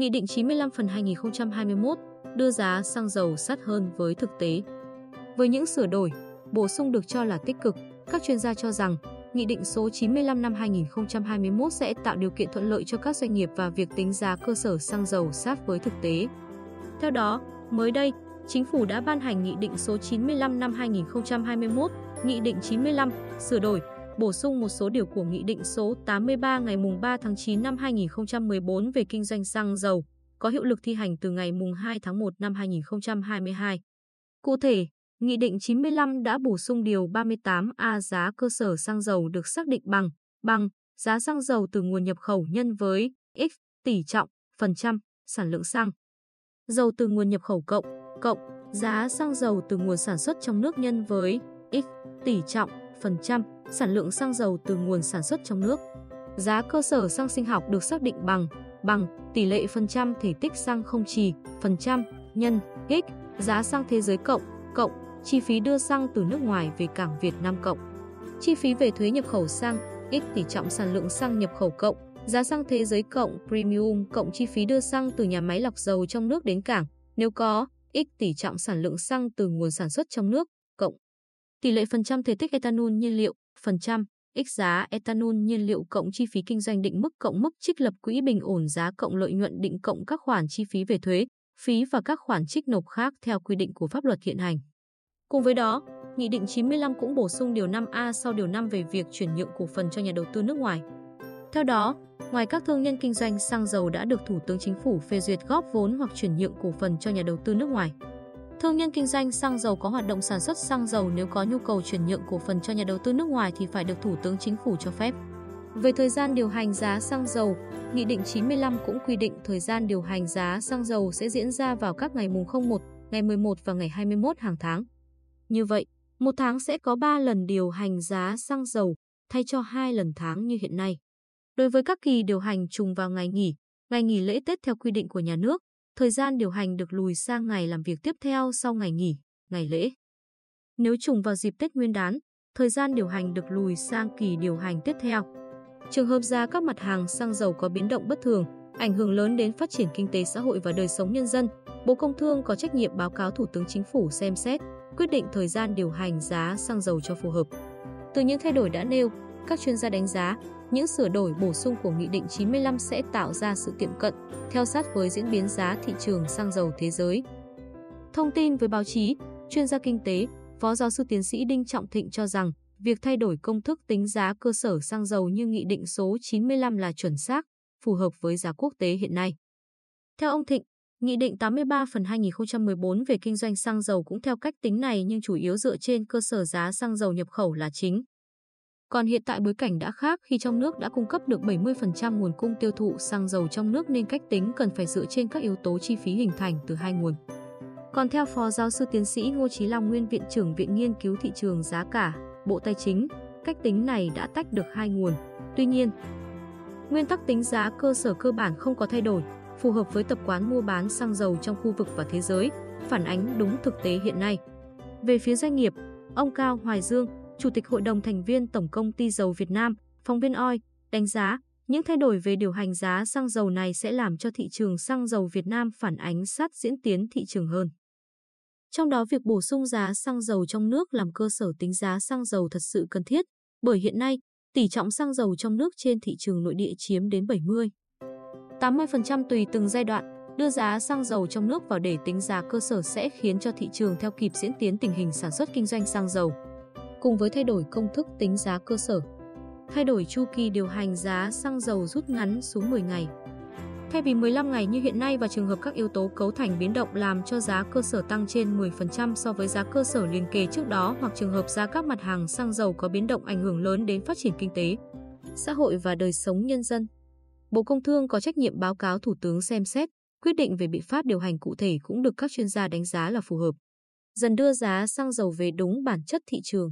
Nghị định 95 phần 2021 đưa giá xăng dầu sát hơn với thực tế. Với những sửa đổi, bổ sung được cho là tích cực, các chuyên gia cho rằng Nghị định số 95 năm 2021 sẽ tạo điều kiện thuận lợi cho các doanh nghiệp và việc tính giá cơ sở xăng dầu sát với thực tế. Theo đó, mới đây, Chính phủ đã ban hành Nghị định số 95 năm 2021, Nghị định 95 sửa đổi, bổ sung một số điều của Nghị định số 83 ngày 3 tháng 9 năm 2014 về kinh doanh xăng dầu, có hiệu lực thi hành từ ngày 2 tháng 1 năm 2022. Cụ thể, Nghị định 95 đã bổ sung điều 38A giá cơ sở xăng dầu được xác định bằng bằng giá xăng dầu từ nguồn nhập khẩu nhân với x tỷ trọng phần trăm sản lượng xăng. Dầu từ nguồn nhập khẩu cộng cộng giá xăng dầu từ nguồn sản xuất trong nước nhân với x tỷ trọng 1% sản lượng xăng dầu từ nguồn sản xuất trong nước. Giá cơ sở xăng sinh học được xác định bằng bằng tỷ lệ phần trăm thể tích xăng không trì phần trăm nhân x giá xăng thế giới cộng cộng chi phí đưa xăng từ nước ngoài về cảng Việt Nam cộng. Chi phí về thuế nhập khẩu xăng x tỷ trọng sản lượng xăng nhập khẩu cộng, giá xăng thế giới cộng, premium cộng chi phí đưa xăng từ nhà máy lọc dầu trong nước đến cảng. Nếu có x tỷ trọng sản lượng xăng từ nguồn sản xuất trong nước cộng tỷ lệ phần trăm thể tích ethanol nhiên liệu phần trăm x giá ethanol nhiên liệu cộng chi phí kinh doanh định mức cộng mức trích lập quỹ bình ổn giá cộng lợi nhuận định cộng các khoản chi phí về thuế, phí và các khoản trích nộp khác theo quy định của pháp luật hiện hành. Cùng với đó, Nghị định 95 cũng bổ sung điều 5A sau điều 5 về việc chuyển nhượng cổ phần cho nhà đầu tư nước ngoài. Theo đó, ngoài các thương nhân kinh doanh xăng dầu đã được Thủ tướng Chính phủ phê duyệt góp vốn hoặc chuyển nhượng cổ phần cho nhà đầu tư nước ngoài, Thương nhân kinh doanh xăng dầu có hoạt động sản xuất xăng dầu nếu có nhu cầu chuyển nhượng cổ phần cho nhà đầu tư nước ngoài thì phải được Thủ tướng Chính phủ cho phép. Về thời gian điều hành giá xăng dầu, Nghị định 95 cũng quy định thời gian điều hành giá xăng dầu sẽ diễn ra vào các ngày mùng 01, ngày 11 và ngày 21 hàng tháng. Như vậy, một tháng sẽ có 3 lần điều hành giá xăng dầu, thay cho 2 lần tháng như hiện nay. Đối với các kỳ điều hành trùng vào ngày nghỉ, ngày nghỉ lễ Tết theo quy định của nhà nước, thời gian điều hành được lùi sang ngày làm việc tiếp theo sau ngày nghỉ, ngày lễ. Nếu trùng vào dịp Tết Nguyên đán, thời gian điều hành được lùi sang kỳ điều hành tiếp theo. Trường hợp giá các mặt hàng xăng dầu có biến động bất thường, ảnh hưởng lớn đến phát triển kinh tế xã hội và đời sống nhân dân, Bộ Công Thương có trách nhiệm báo cáo Thủ tướng Chính phủ xem xét, quyết định thời gian điều hành giá xăng dầu cho phù hợp. Từ những thay đổi đã nêu, các chuyên gia đánh giá những sửa đổi bổ sung của Nghị định 95 sẽ tạo ra sự tiệm cận, theo sát với diễn biến giá thị trường xăng dầu thế giới. Thông tin với báo chí, chuyên gia kinh tế, Phó giáo sư tiến sĩ Đinh Trọng Thịnh cho rằng việc thay đổi công thức tính giá cơ sở xăng dầu như Nghị định số 95 là chuẩn xác, phù hợp với giá quốc tế hiện nay. Theo ông Thịnh, Nghị định 83 phần 2014 về kinh doanh xăng dầu cũng theo cách tính này nhưng chủ yếu dựa trên cơ sở giá xăng dầu nhập khẩu là chính. Còn hiện tại bối cảnh đã khác khi trong nước đã cung cấp được 70% nguồn cung tiêu thụ xăng dầu trong nước nên cách tính cần phải dựa trên các yếu tố chi phí hình thành từ hai nguồn. Còn theo Phó Giáo sư Tiến sĩ Ngô Chí Long Nguyên Viện trưởng Viện Nghiên cứu Thị trường Giá cả, Bộ Tài chính, cách tính này đã tách được hai nguồn. Tuy nhiên, nguyên tắc tính giá cơ sở cơ bản không có thay đổi, phù hợp với tập quán mua bán xăng dầu trong khu vực và thế giới, phản ánh đúng thực tế hiện nay. Về phía doanh nghiệp, ông Cao Hoài Dương, Chủ tịch Hội đồng thành viên Tổng công ty dầu Việt Nam, phóng viên OI, đánh giá những thay đổi về điều hành giá xăng dầu này sẽ làm cho thị trường xăng dầu Việt Nam phản ánh sát diễn tiến thị trường hơn. Trong đó việc bổ sung giá xăng dầu trong nước làm cơ sở tính giá xăng dầu thật sự cần thiết, bởi hiện nay, tỷ trọng xăng dầu trong nước trên thị trường nội địa chiếm đến 70. 80% tùy từng giai đoạn, đưa giá xăng dầu trong nước vào để tính giá cơ sở sẽ khiến cho thị trường theo kịp diễn tiến tình hình sản xuất kinh doanh xăng dầu cùng với thay đổi công thức tính giá cơ sở. Thay đổi chu kỳ điều hành giá xăng dầu rút ngắn xuống 10 ngày. Thay vì 15 ngày như hiện nay và trường hợp các yếu tố cấu thành biến động làm cho giá cơ sở tăng trên 10% so với giá cơ sở liền kề trước đó hoặc trường hợp giá các mặt hàng xăng dầu có biến động ảnh hưởng lớn đến phát triển kinh tế, xã hội và đời sống nhân dân. Bộ Công Thương có trách nhiệm báo cáo Thủ tướng xem xét, quyết định về biện pháp điều hành cụ thể cũng được các chuyên gia đánh giá là phù hợp. Dần đưa giá xăng dầu về đúng bản chất thị trường.